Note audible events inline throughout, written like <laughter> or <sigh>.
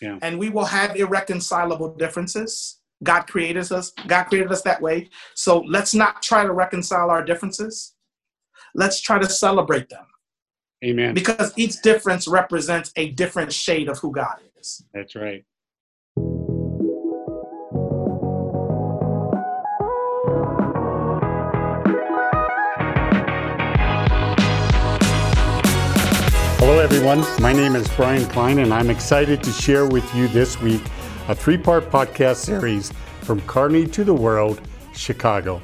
Yeah. And we will have irreconcilable differences. God created us. God created us that way. So let's not try to reconcile our differences. Let's try to celebrate them. Amen. Because each difference represents a different shade of who God is. That's right. Hello, everyone. My name is Brian Klein, and I'm excited to share with you this week a three part podcast series from Kearney to the World, Chicago.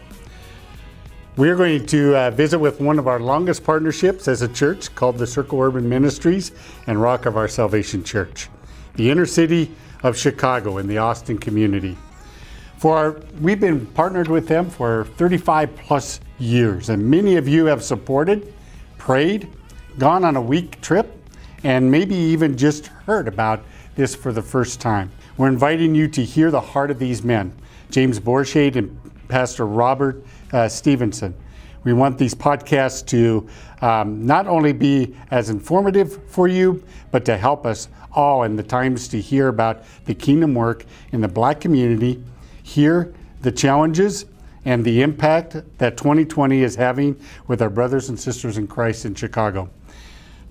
We're going to uh, visit with one of our longest partnerships as a church called the Circle Urban Ministries and Rock of Our Salvation Church, the inner city of Chicago in the Austin community. For our, we've been partnered with them for 35 plus years, and many of you have supported, prayed, gone on a week trip, and maybe even just heard about this for the first time. We're inviting you to hear the heart of these men, James Borshade and Pastor Robert uh, Stevenson. We want these podcasts to um, not only be as informative for you, but to help us all in the times to hear about the kingdom work in the black community, hear the challenges and the impact that 2020 is having with our brothers and sisters in Christ in Chicago.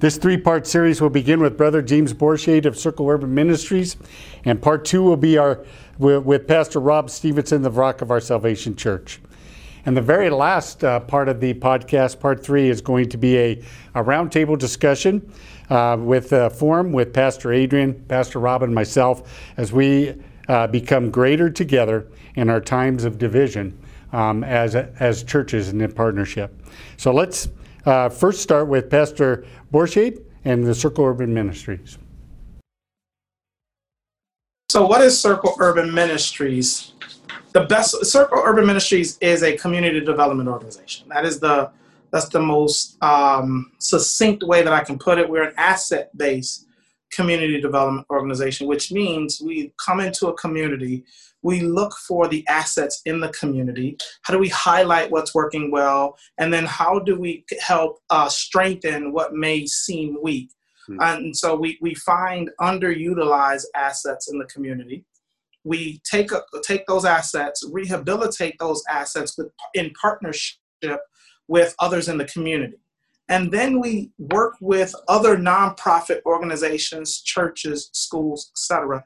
This three part series will begin with Brother James Borshade of Circle Urban Ministries, and part two will be our with Pastor Rob Stevenson of Rock of Our Salvation Church. And the very last uh, part of the podcast, part three, is going to be a, a roundtable discussion uh, with a forum with Pastor Adrian, Pastor Rob, and myself as we uh, become greater together in our times of division um, as, as churches and in partnership. So let's uh, first start with Pastor Borshade and the Circle Urban Ministries. So, what is Circle Urban Ministries? The best Circle Urban Ministries is a community development organization. That is the that's the most um, succinct way that I can put it. We're an asset-based community development organization, which means we come into a community we look for the assets in the community. How do we highlight what's working well? And then how do we help uh, strengthen what may seem weak? Mm-hmm. And so we, we find underutilized assets in the community. We take, a, take those assets, rehabilitate those assets with, in partnership with others in the community. And then we work with other nonprofit organizations, churches, schools, etc.,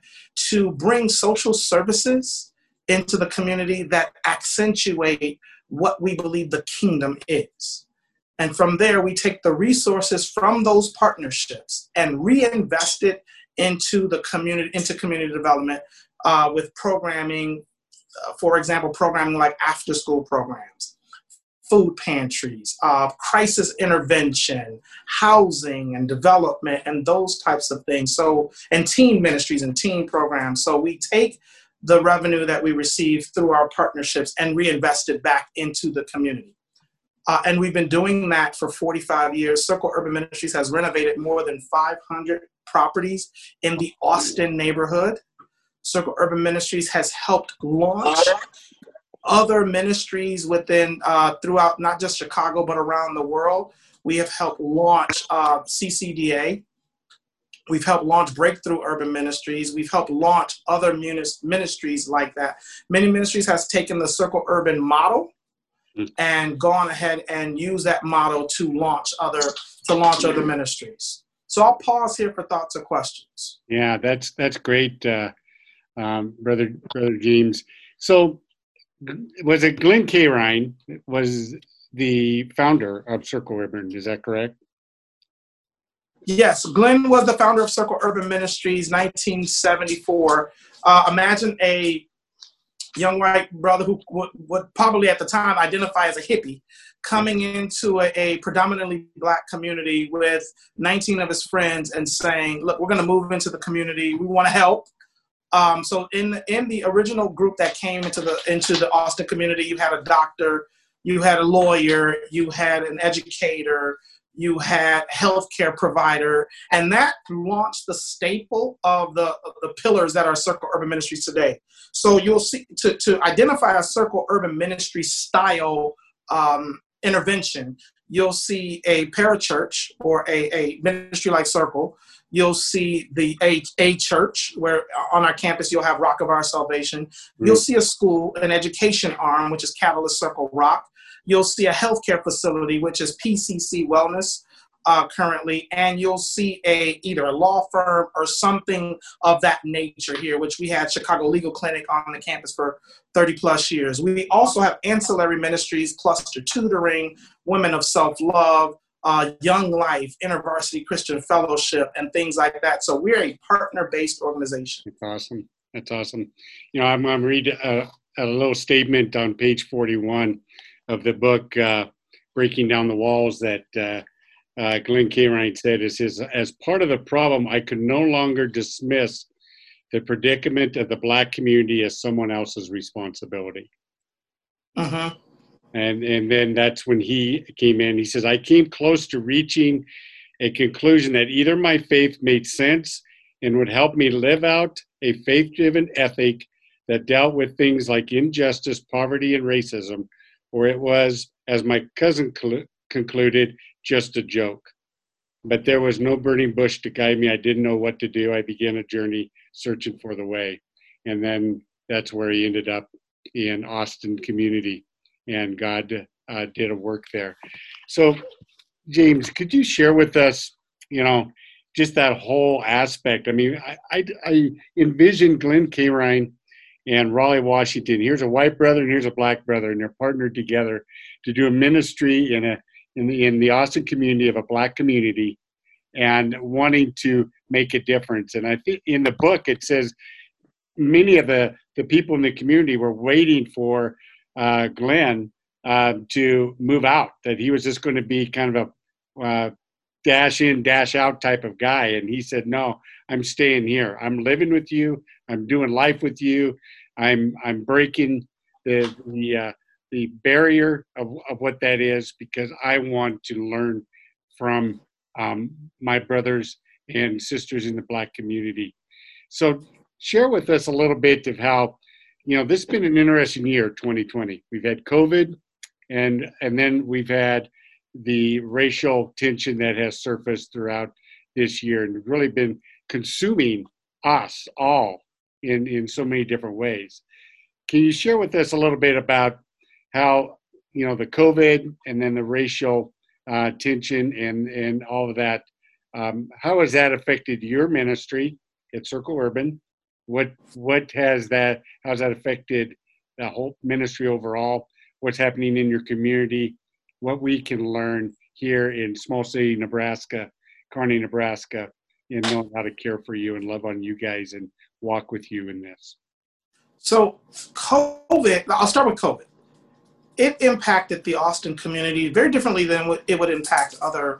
to bring social services into the community that accentuate what we believe the kingdom is. And from there, we take the resources from those partnerships and reinvest it into the community, into community development uh, with programming, uh, for example, programming like after school programs, food pantries, uh, crisis intervention, housing and development, and those types of things. So, and teen ministries and teen programs. So, we take the revenue that we receive through our partnerships and reinvest it back into the community. Uh, and we've been doing that for 45 years. Circle Urban Ministries has renovated more than 500 properties in the Austin neighborhood. Circle Urban Ministries has helped launch other ministries within uh, throughout not just Chicago but around the world. We have helped launch uh, CCDA. We've helped launch Breakthrough Urban Ministries. We've helped launch other ministries like that. Many ministries has taken the Circle Urban model mm. and gone ahead and use that model to launch other to launch other ministries. So I'll pause here for thoughts or questions. Yeah, that's that's great, uh, um, brother brother James. So was it Glen Kehrein was the founder of Circle Urban? Is that correct? Yes, Glenn was the founder of Circle Urban Ministries, 1974. Uh, imagine a young white brother who would, would, probably at the time identify as a hippie coming into a, a, predominantly black community with 19 of his friends and saying, look, we're going to move into the community. We want to help. Um, so in in the original group that came into the into the Austin community, you had a doctor, you had a lawyer, you had an educator, you had healthcare provider, and that launched the staple of the the pillars that are Circle Urban Ministries today. So you'll see to to identify a Circle Urban Ministry style um, intervention, you'll see a parachurch or a, a ministry like Circle You'll see the a, a church where on our campus you'll have Rock of Our Salvation. Mm-hmm. You'll see a school, an education arm, which is Catalyst Circle Rock. You'll see a healthcare facility, which is PCC Wellness uh, currently, and you'll see a either a law firm or something of that nature here, which we had Chicago Legal Clinic on the campus for 30 plus years. We also have ancillary ministries, cluster tutoring, women of self love, uh, Young Life, InterVarsity Christian Fellowship, and things like that. So we're a partner-based organization. That's awesome. That's awesome. You know, I'm, I'm reading a, a, little statement on page 41 of the book, uh, Breaking Down the Walls, that uh, uh, Glen Kehrein said is his, as part of the problem, I could no longer dismiss the predicament of the black community as someone else's responsibility. Uh-huh. And, and then that's when he came in. He says, I came close to reaching a conclusion that either my faith made sense and would help me live out a faith driven ethic that dealt with things like injustice, poverty, and racism, or it was, as my cousin cl- concluded, just a joke. But there was no burning bush to guide me. I didn't know what to do. I began a journey searching for the way. And then that's where he ended up in Austin community and God uh, did a work there. So, James, could you share with us, you know, just that whole aspect? I mean, I, I, I envision Glen Kehrein and Raleigh, Washington. Here's a white brother and here's a black brother, and they're partnered together to do a ministry in a in the in the Austin community of a black community, and wanting to make a difference. And I think in the book it says many of the the people in the community were waiting for uh, Glenn uh, to move out. That he was just going to be kind of a uh, dash in, dash out type of guy, and he said, "No, I'm staying here. I'm living with you. I'm doing life with you. I'm I'm breaking the the uh, the barrier of, of what that is because I want to learn from um, my brothers and sisters in the black community. So share with us a little bit of how you know, this has been an interesting year, 2020. We've had COVID, and and then we've had the racial tension that has surfaced throughout this year, and really been consuming us all in in so many different ways. Can you share with us a little bit about how you know the COVID and then the racial uh, tension and and all of that? Um, how has that affected your ministry at Circle Urban? What what has that how's that affected the whole ministry overall? What's happening in your community? What we can learn here in small city nebraska kearney nebraska and know how to care for you and love on you guys and walk with you in this. So covid i'll start with covid. It impacted the austin community very differently than it would impact other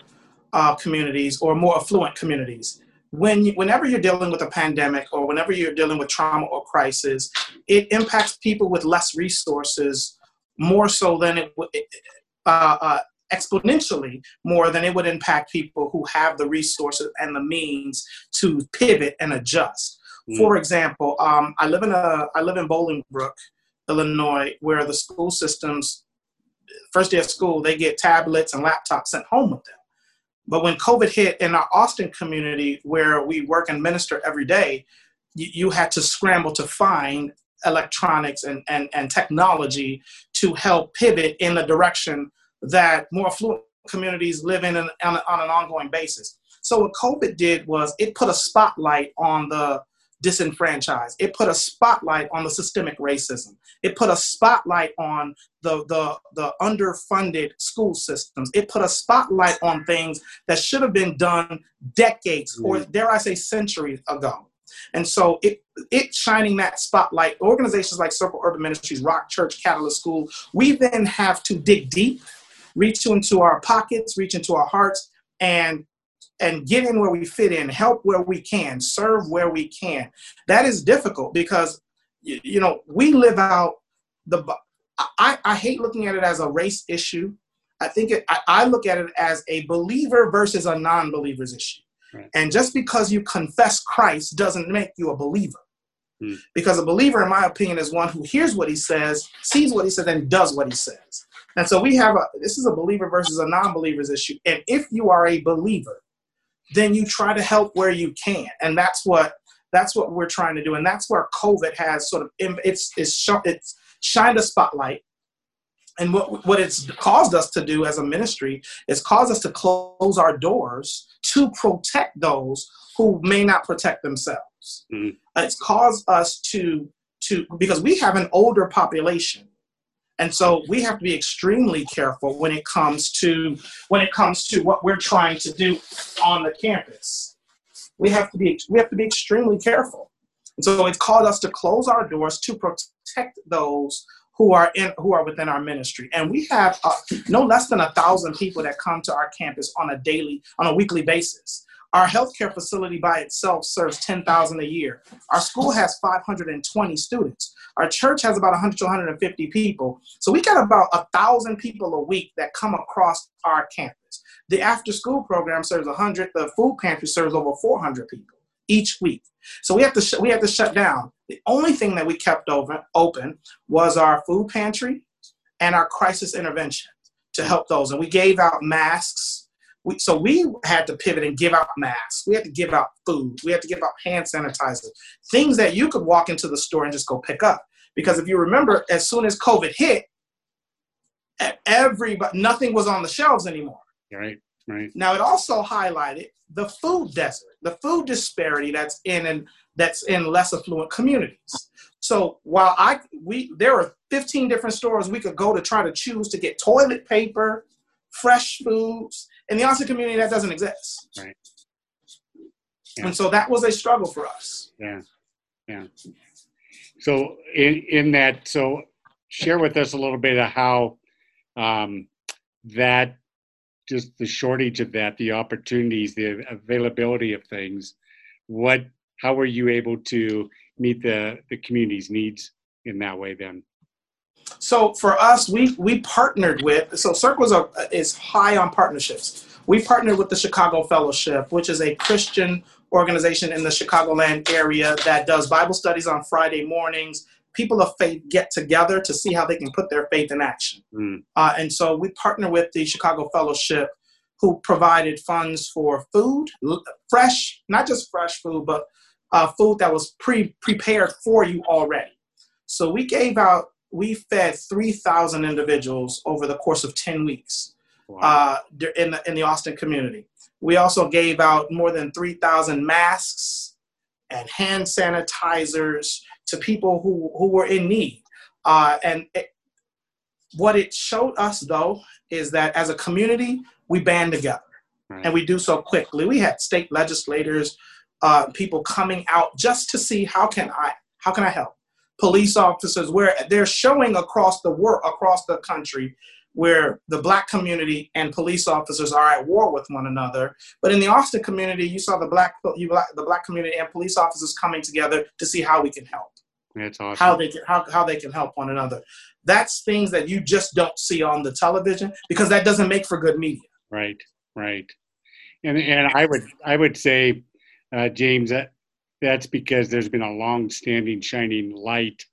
uh, communities or more affluent communities when you, whenever you're dealing with a pandemic or whenever you're dealing with trauma or crisis, it impacts people with less resources more so than it would uh, uh, exponentially more than it would impact people who have the resources and the means to pivot and adjust. Mm. For example, um, I live in a I live in Bolingbrook, Illinois, where the school systems first day of school they get tablets and laptops sent home with them. But when COVID hit in our Austin community, where we work and minister every day, you, you had to scramble to find electronics and, and, and technology to help pivot in the direction that more affluent communities live in on, on an ongoing basis. So what COVID did was it put a spotlight on the disenfranchised. It put a spotlight on the systemic racism. It put a spotlight on the, the, the underfunded school systems. It put a spotlight on things that should have been done decades or mm. dare I say centuries ago. And so it it shining that spotlight, organizations like Circle Urban Ministries, Rock Church, Catalyst School, we then have to dig deep, reach into our pockets, reach into our hearts, and and get in where we fit in, help where we can, serve where we can. That is difficult because, you know, we live out the. I, I hate looking at it as a race issue. I think it, I, I look at it as a believer versus a non believer's issue. Right. And just because you confess Christ doesn't make you a believer. Hmm. Because a believer, in my opinion, is one who hears what he says, sees what he says, and does what he says. And so we have a this is a believer versus a non believer's issue. And if you are a believer, then you try to help where you can, and that's what that's what we're trying to do, and that's where COVID has sort of it's it's it's shined a spotlight. And what, what it's caused us to do as a ministry is caused us to close our doors to protect those who may not protect themselves. Mm-hmm. It's caused us to to because we have an older population and so we have to be extremely careful when it comes to when it comes to what we're trying to do on the campus. We have to be we have to be extremely careful. And so it's called us to close our doors to protect those who are in who are within our ministry. And we have uh, no less than a thousand people that come to our campus on a daily on a weekly basis. Our healthcare facility by itself serves 10,000 a year. Our school has 520 students. Our church has about 100 to 150 people. So we got about a thousand people a week that come across our campus. The after school program serves 100. The food pantry serves over 400 people each week. So we have to sh- we have to shut down. The only thing that we kept open open was our food pantry and our crisis intervention to help those. And we gave out masks we, so we had to pivot and give out masks. We had to give out food. We had to give out hand sanitizer, things that you could walk into the store and just go pick up. Because if you remember, as soon as COVID hit, everybody nothing was on the shelves anymore. Right, right. Now it also highlighted the food desert, the food disparity that's in and that's in less affluent communities. So while I we there are 15 different stores we could go to try to choose to get toilet paper, fresh foods. In the Austin community, that doesn't exist. Right. Yeah. And so that was a struggle for us. Yeah. Yeah. So in in that, so share with us a little bit of how um, that just the shortage of that, the opportunities, the availability of things. What, how were you able to meet the the community's needs in that way? Then. So for us, we we partnered with so Circles are, is high on partnerships. We partnered with the Chicago Fellowship, which is a Christian organization in the Chicagoland area that does Bible studies on Friday mornings. People of faith get together to see how they can put their faith in action. Mm. Uh, and so we partner with the Chicago Fellowship, who provided funds for food, fresh, not just fresh food, but uh, food that was pre prepared for you already. So we gave out we fed 3,000 individuals over the course of 10 weeks wow. uh, in, the, in the Austin community. We also gave out more than 3,000 masks and hand sanitizers to people who, who were in need. Uh, and it, what it showed us, though, is that as a community, we band together right. and we do so quickly. We had state legislators, uh, people coming out just to see how can I how can I help police officers where they're showing across the world across the country where the black community and police officers are at war with one another. But in the austin community you saw the black you black the black community and police officers coming together to see how we can help. That's awesome. how they can how, how they can help one another. That's things that you just don't see on the television because that doesn't make for good media. Right right. And and i would i would say uh, james that that's because there's been a long-standing shining light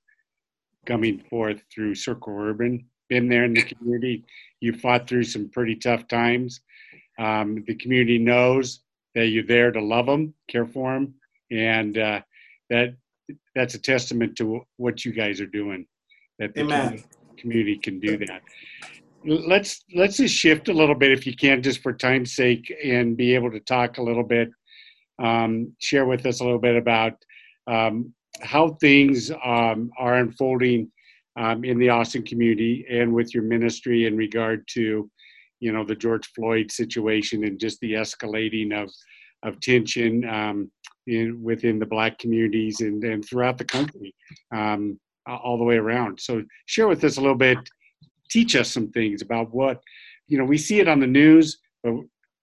coming forth through Circle Urban. Been there in the community. You fought through some pretty tough times. Um, the community knows that you're there to love them, care for them, and uh, that that's a testament to what you guys are doing. That the Amen. community can do that. Let's let's just shift a little bit, if you can, just for time's sake, and be able to talk a little bit um, share with us a little bit about um, how things um, are unfolding um, in the Austin community and with your ministry in regard to, you know, the George Floyd situation and just the escalating of of tension um, in, within the Black communities and, and throughout the country, um, all the way around. So share with us a little bit, teach us some things about what, you know, we see it on the news, but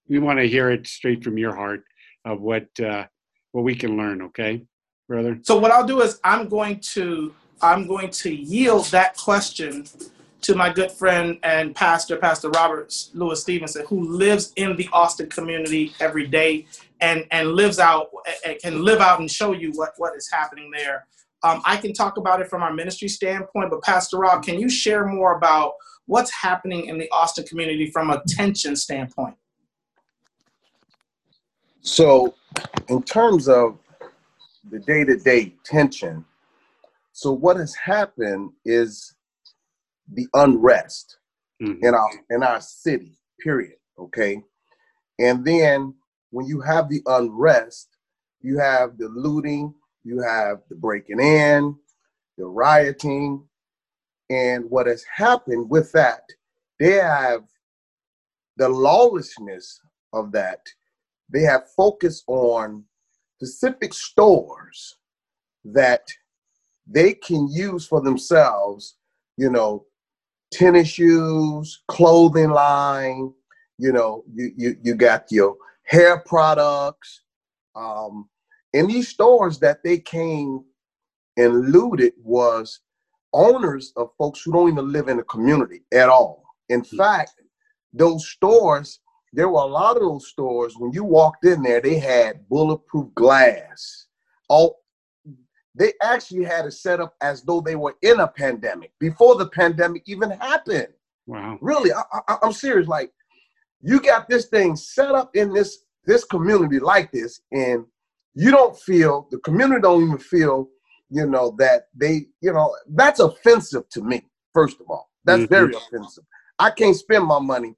we want to hear it straight from your heart of what uh, what we can learn. Okay, brother. So what I'll do is I'm going to I'm going to yield that question to my good friend and pastor, Pastor Robert Louis Stevenson, who lives in the Austin community every day and and lives out and can live out and show you what what is happening there. Um, I can talk about it from our ministry standpoint, but Pastor Rob, can you share more about what's happening in the Austin community from a tension standpoint? So, in terms of the day to day tension, so what has happened is the unrest mm-hmm. in our in our city. Period. Okay, and then when you have the unrest, you have the looting, you have the breaking in, the rioting, and what has happened with that, they have the lawlessness of that. They have focused on specific stores that they can use for themselves, you know, tennis shoes, clothing line, you know, you you, you got your hair products. Um, in these stores that they came and looted was owners of folks who don't even live in the community at all. In mm-hmm. fact, those stores, there were a lot of those stores, when you walked in there, they had bulletproof glass. All they actually had it set up as though they were in a pandemic before the pandemic even happened. Wow. Really, I, I, I'm serious. Like, you got this thing set up in this this community like this, and you don't feel the community don't even feel, you know, that they, you know, that's offensive to me. First of all, that's mm-hmm. very offensive. I can't spend my money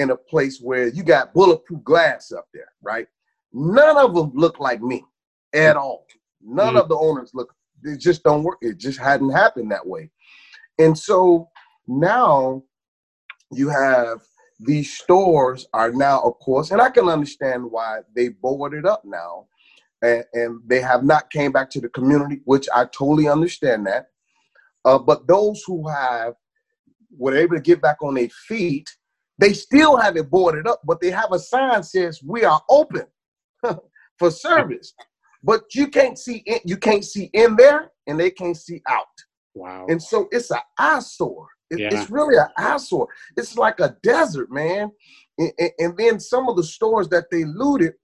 in a place where you got bulletproof glass up there, right? None of them look like me at all. None mm-hmm. of the owners look, it just don't work. It just hadn't happened that way. And so now you have these stores are now, of course, and I can understand why they boarded up now and, and they have not came back to the community, which I totally understand that. Uh, but those who have were able to get back on their feet, they still have it boarded up, but they have a sign says we are open <laughs> for service. But you can't see in, you can't see in there, and they can't see out. Wow! And so it's an eyesore. It, yeah. It's really an eyesore. It's like a desert, man. And, and, and then some of the stores that they looted,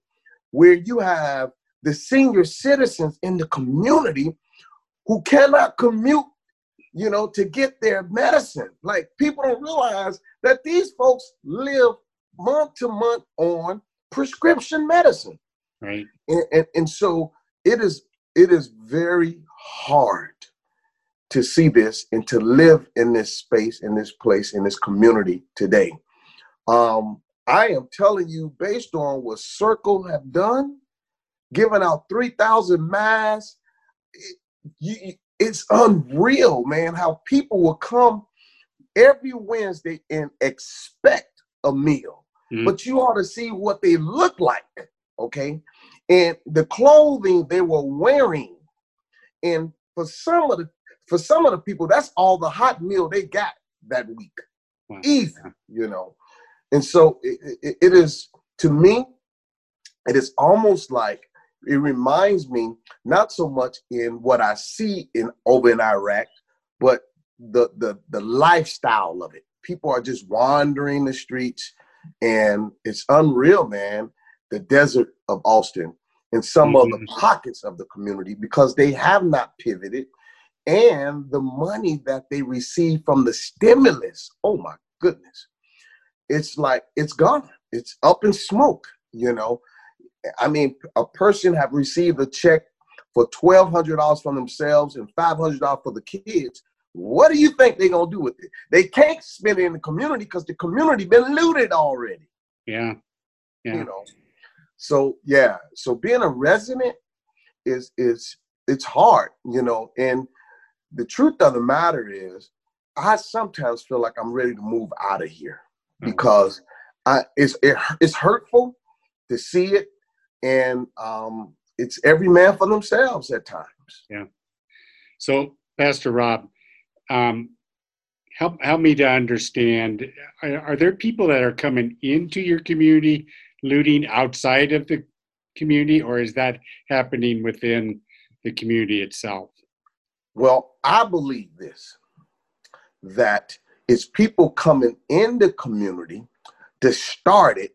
where you have the senior citizens in the community who cannot commute, you know, to get their medicine. Like people don't realize that these folks live month to month on prescription medicine. Right. And, and, and so it is it is very hard to see this and to live in this space, in this place, in this community today. Um, I am telling you, based on what Circle have done, giving out 3,000 masks. You, it's unreal, man, how people will come every Wednesday and expect a meal. Mm-hmm. But you ought to see what they look like, okay? And the clothing they were wearing. And for some of the for some of the people, that's all the hot meal they got that week. Wow. Easy, you know. And so it, it, it is to me, it is almost like it reminds me not so much in what I see in over in Iraq, but the the the lifestyle of it. People are just wandering the streets, and it's unreal, man. The desert of Austin and some mm-hmm. of the mm-hmm. pockets of the community because they have not pivoted, and the money that they receive from the stimulus. Oh my goodness, it's like it's gone. It's up in smoke, you know. I mean, a person have received a check for twelve hundred dollars from themselves and five hundred dollars for the kids. What do you think they're gonna do with it? They can't spend it in the community because the community been looted already. Yeah. Yeah. You know. So yeah. So being a resident is is it's hard, you know, and the truth of the matter is I sometimes feel like I'm ready to move out of here mm. because I it's it, it's hurtful to see it and um, it's every man for themselves at times. Yeah. So, Pastor Rob, um, help help me to understand. Are, are, there people that are coming into your community, looting outside of the community, or is that happening within the community itself? Well, I believe this that it's people coming in the community to start it,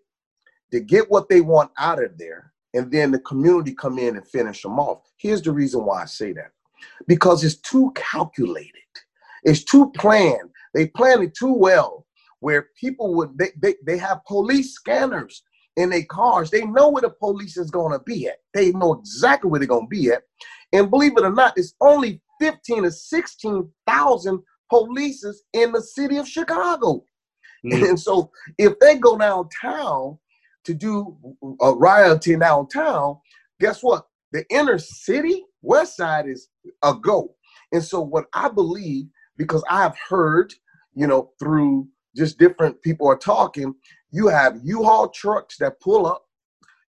to get what they want out of there, and then the community come in and finish them off. Here's the reason why I say that. Because it's too calculated. It's too planned. They plan it too well where people would they, they, they have police scanners in their cars. They know where the police is going to be at. They know exactly where they're going to be at. And believe it or not, it's only 15 to 16,000 police in the city of Chicago. Mm. <laughs> And so if they go downtown to do uh, a rioting downtown, guess what? The inner city, west side is a go. And so what I believe, because I've heard, you know, through just different people are talking, you have U-Haul trucks that pull up.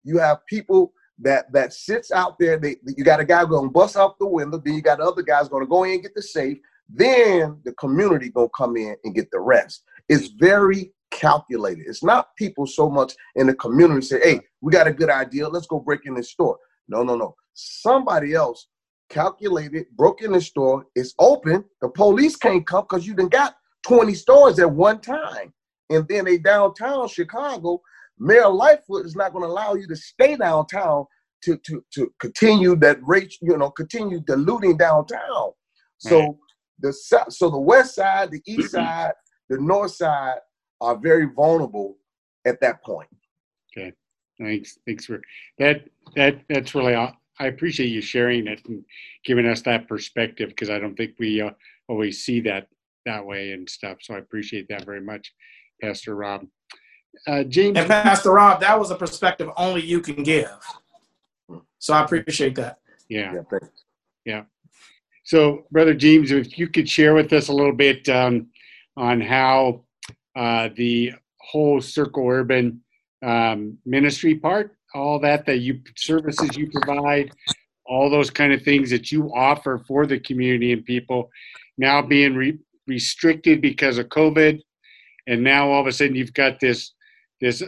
You have people that that sits out there. They, you got a guy going to bust out the window. Then you got other guys going to go in and get the safe. Then the community going to come in and get the rest. It's very calculated. It's not people so much in the community say, "Hey, we got a good idea. Let's go break in this store." No, no, no. Somebody else calculated, broke in the store. It's open. The police can't come because you done got 20 stores at one time. And then a downtown Chicago, Mayor Lightfoot is not going to allow you to stay downtown to, to, to continue that rate, you know, continue diluting downtown. So right. the so the west side, the east <clears throat> side, the north side are very vulnerable at that point. Okay. Thanks. Thanks for that. That that's really. I appreciate you sharing it and giving us that perspective because I don't think we uh, always see that that way and stuff. So I appreciate that very much, Pastor Rob. Uh, James and Pastor Rob, that was a perspective only you can give. So I appreciate that. Yeah. Yeah. yeah. So, Brother James, if you could share with us a little bit um, on how uh, the whole Circle Urban um, ministry part, all that that you services you provide, all those kind of things that you offer for the community and people, now being re- restricted because of COVID, and now all of a sudden you've got this this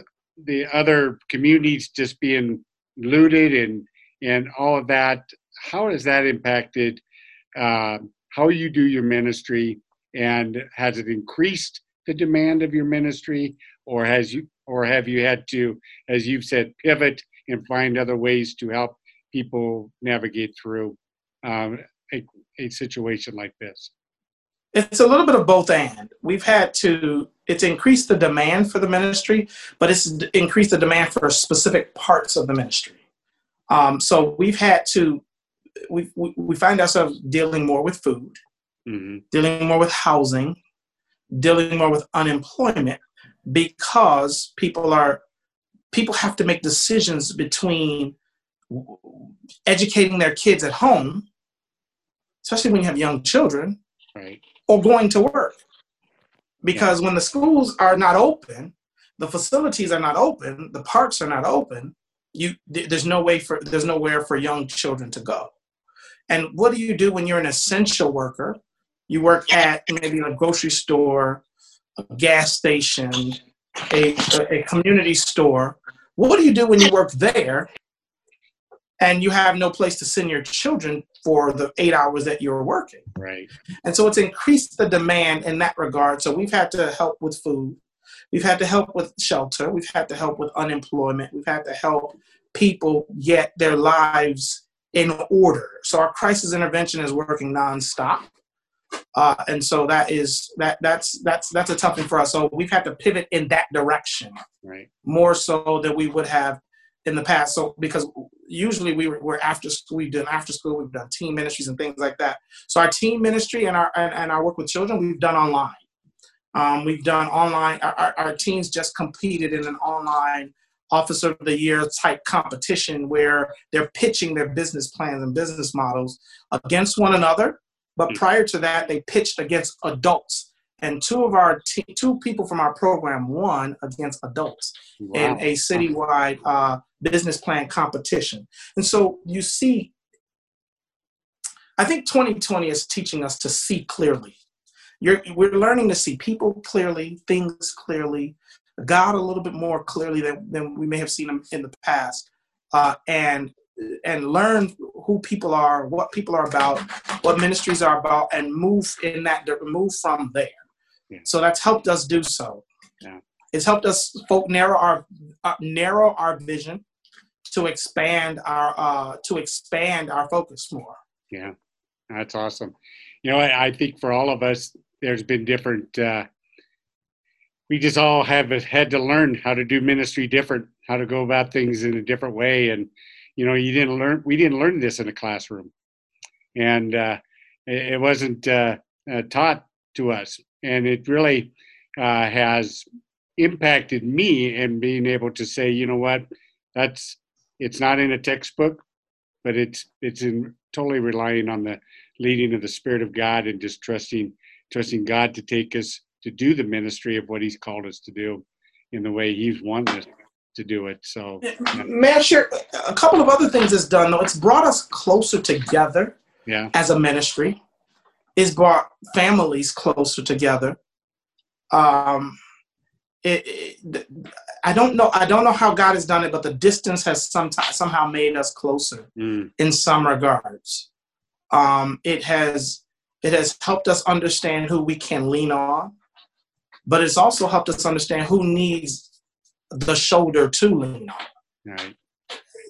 the other communities just being looted and and all of that. How has that impacted uh, how you do your ministry, and has it increased the demand of your ministry, or has you or have you had to, as you've said, pivot and find other ways to help people navigate through um, a, a situation like this? It's a little bit of both and. We've had to, it's increased the demand for the ministry, but it's increased the demand for specific parts of the ministry. Um, so we've had to, we, we, we find ourselves dealing more with food, mm-hmm. dealing more with housing, dealing more with unemployment because people are people have to make decisions between educating their kids at home especially when you have young children right. or going to work because yeah. when the schools are not open the facilities are not open the parks are not open you there's no way for there's nowhere for young children to go and what do you do when you're an essential worker you work at maybe a grocery store a gas station, a, a community store. What do you do when you work there and you have no place to send your children for the eight hours that you're working? Right. And so it's increased the demand in that regard. So we've had to help with food. We've had to help with shelter. We've had to help with unemployment. We've had to help people get their lives in order. So our crisis intervention is working nonstop. Uh, and so that is that that's that's that's a tough thing for us. So we've had to pivot in that direction, right? More so than we would have in the past. So because usually we were, we're after school, we've done after school, we've done team ministries and things like that. So our team ministry and our and, and our work with children, we've done online. Um, we've done online. Our, our, our teams just competed in an online officer of the year type competition where they're pitching their business plans and business models against one another but hmm. prior to that, they pitched against adults. And two of our te- two people from our program won against adults wow. in a citywide uh, business plan competition. And so you see, I think 2020 is teaching us to see clearly. You're, we're learning to see people clearly, things clearly, God a little bit more clearly than, than we may have seen them in the past. Uh, and and learn who people are, what people are about, what ministries are about, and move in that move from there. Yeah. So that's helped us do so. Yeah. It's helped us folk narrow our uh, narrow our vision to expand our uh, to expand our focus more. Yeah, that's awesome. You know, I, I think for all of us, there's been different. Uh, we just all have had to learn how to do ministry different how to go about things in a different way. And you know, you didn't learn. We didn't learn this in a classroom, and uh, it, wasn't uh, uh, taught to us. And it really uh, has impacted me in being able to say, you know what, that's it's not in a textbook, but it's it's in totally relying on the leading of the Spirit of God and just trusting trusting God to take us to do the ministry of what He's called us to do in the way He's wanted us to do it. So, yeah. share a couple of other things it's done though? It's brought us closer together yeah. as a ministry. It's brought families closer together. Um, it, it, I don't know. I don't know how God has done it, but the distance has sometimes somehow made us closer mm. in some regards. Um, it has it has helped us understand who we can lean on, but it's also helped us understand who needs the shoulder to lean on. Right.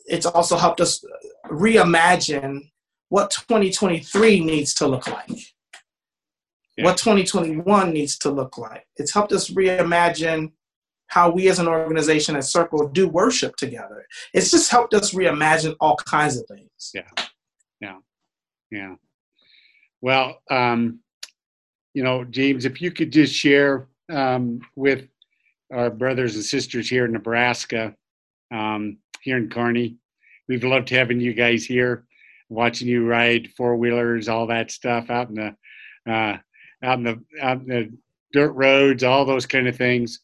It's also helped us reimagine what 2023 needs to look like. Yeah. What 2021 needs to look like. It's helped us reimagine how we as an organization at Circle do worship together. It's just helped us reimagine all kinds of things. Yeah. Yeah. Yeah. Well, um, you know, James, if you could just share um, with our brothers and sisters here in Nebraska, um, here in Kearney, we've loved having you guys here, watching you ride four wheelers, all that stuff out in the uh, out in the out in the dirt roads, all those kind of things.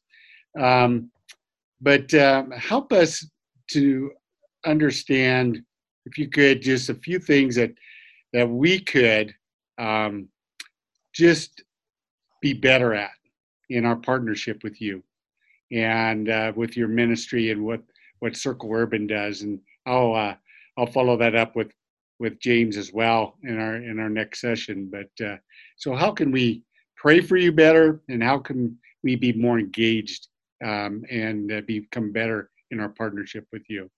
Um, but um, help us to understand, if you could, just a few things that that we could um, just be better at in our partnership with you and uh, with your ministry and what what Circle Urban does. And I'll uh, I'll follow that up with with James as well in our in our next session. But uh, so how can we pray for you better, and how can we be more engaged um, and uh, become better in our partnership with you?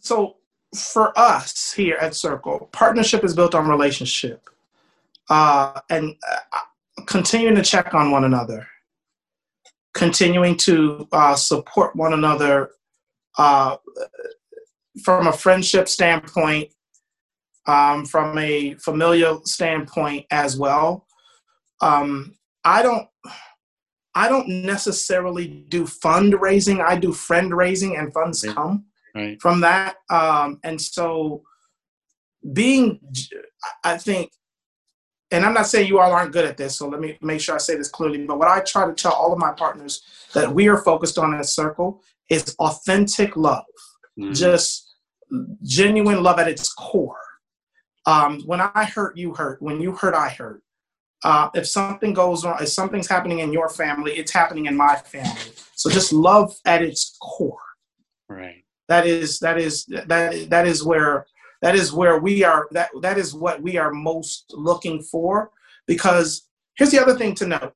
So for us here at Circle, partnership is built on relationship uh, and uh, continuing to check on one another, continuing to uh, support one another uh, from a friendship standpoint, um, from a familial standpoint as well. Um, I don't. I don't necessarily do fundraising. I do friend raising, and funds come right. from that. Um, and so, being, I think, and I'm not saying you all aren't good at this, so let me make sure I say this clearly. But what I try to tell all of my partners that we are focused on in a circle is authentic love, mm-hmm. just genuine love at its core. Um, when I hurt, you hurt. When you hurt, I hurt. Uh, if something goes wrong, if something's happening in your family, it's happening in my family. So just love at its core. Right that is that is that that is where that is where we are that that is what we are most looking for because here's the other thing to note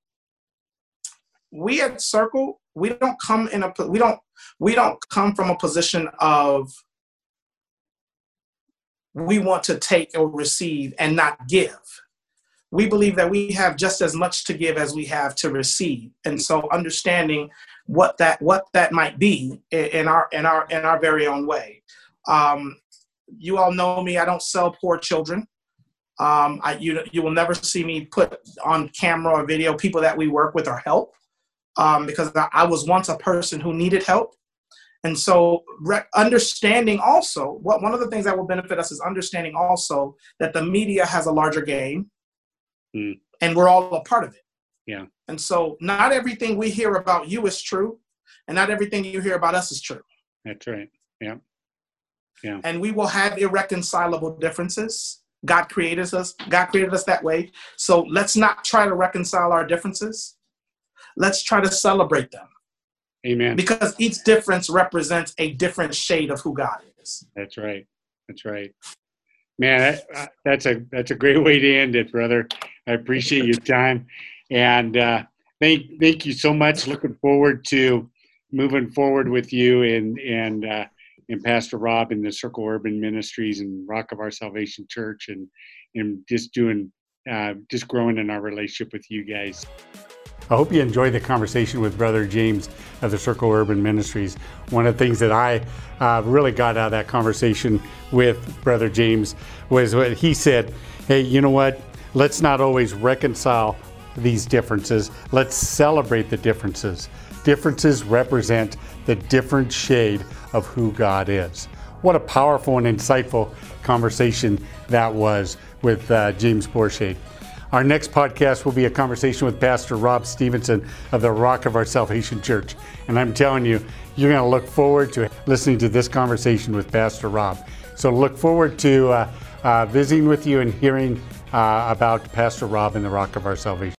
we at circle we don't come in a we don't we don't come from a position of we want to take or receive and not give. We believe that we have just as much to give as we have to receive. And so understanding what that what that might be in our in our in our very own way. Um, you all know me. I don't sell poor children. Um, I, you you will never see me put on camera or video people that we work with or help um, because I, I, was once a person who needed help. And so, re- understanding also what one of the things that will benefit us is understanding also that the media has a larger game, mm. and we're all a part of it. Yeah. And so not everything we hear about you is true, and not everything you hear about us is true. That's right. Yeah. Yeah. And we will have irreconcilable differences. God created us, God created us that way. So let's not try to reconcile our differences. Let's try to celebrate them. Amen. Because each difference represents a different shade of who God is. That's right. That's right. Man, that's a that's a great way to end it, brother. I appreciate your time. And uh, thank thank you so much. Looking forward to moving forward with you and and uh, and Pastor Rob and the Circle Urban Ministries and Rock of Our Salvation Church and and just doing uh, just growing in our relationship with you guys. I hope you enjoyed the conversation with Brother James of the Circle Urban Ministries. One of the things that I uh, really got out of that conversation with Brother James was what he said hey, you know what? Let's not always reconcile these differences, let's celebrate the differences. Differences represent the different shade of who God is. What a powerful and insightful conversation that was with uh, James Borshade. Our next podcast will be a conversation with Pastor Rob Stevenson of the Rock of Our Salvation Church. And I'm telling you, you're going to look forward to listening to this conversation with Pastor Rob. So look forward to uh, uh, visiting with you and hearing uh, about Pastor Rob and the Rock of Our Salvation.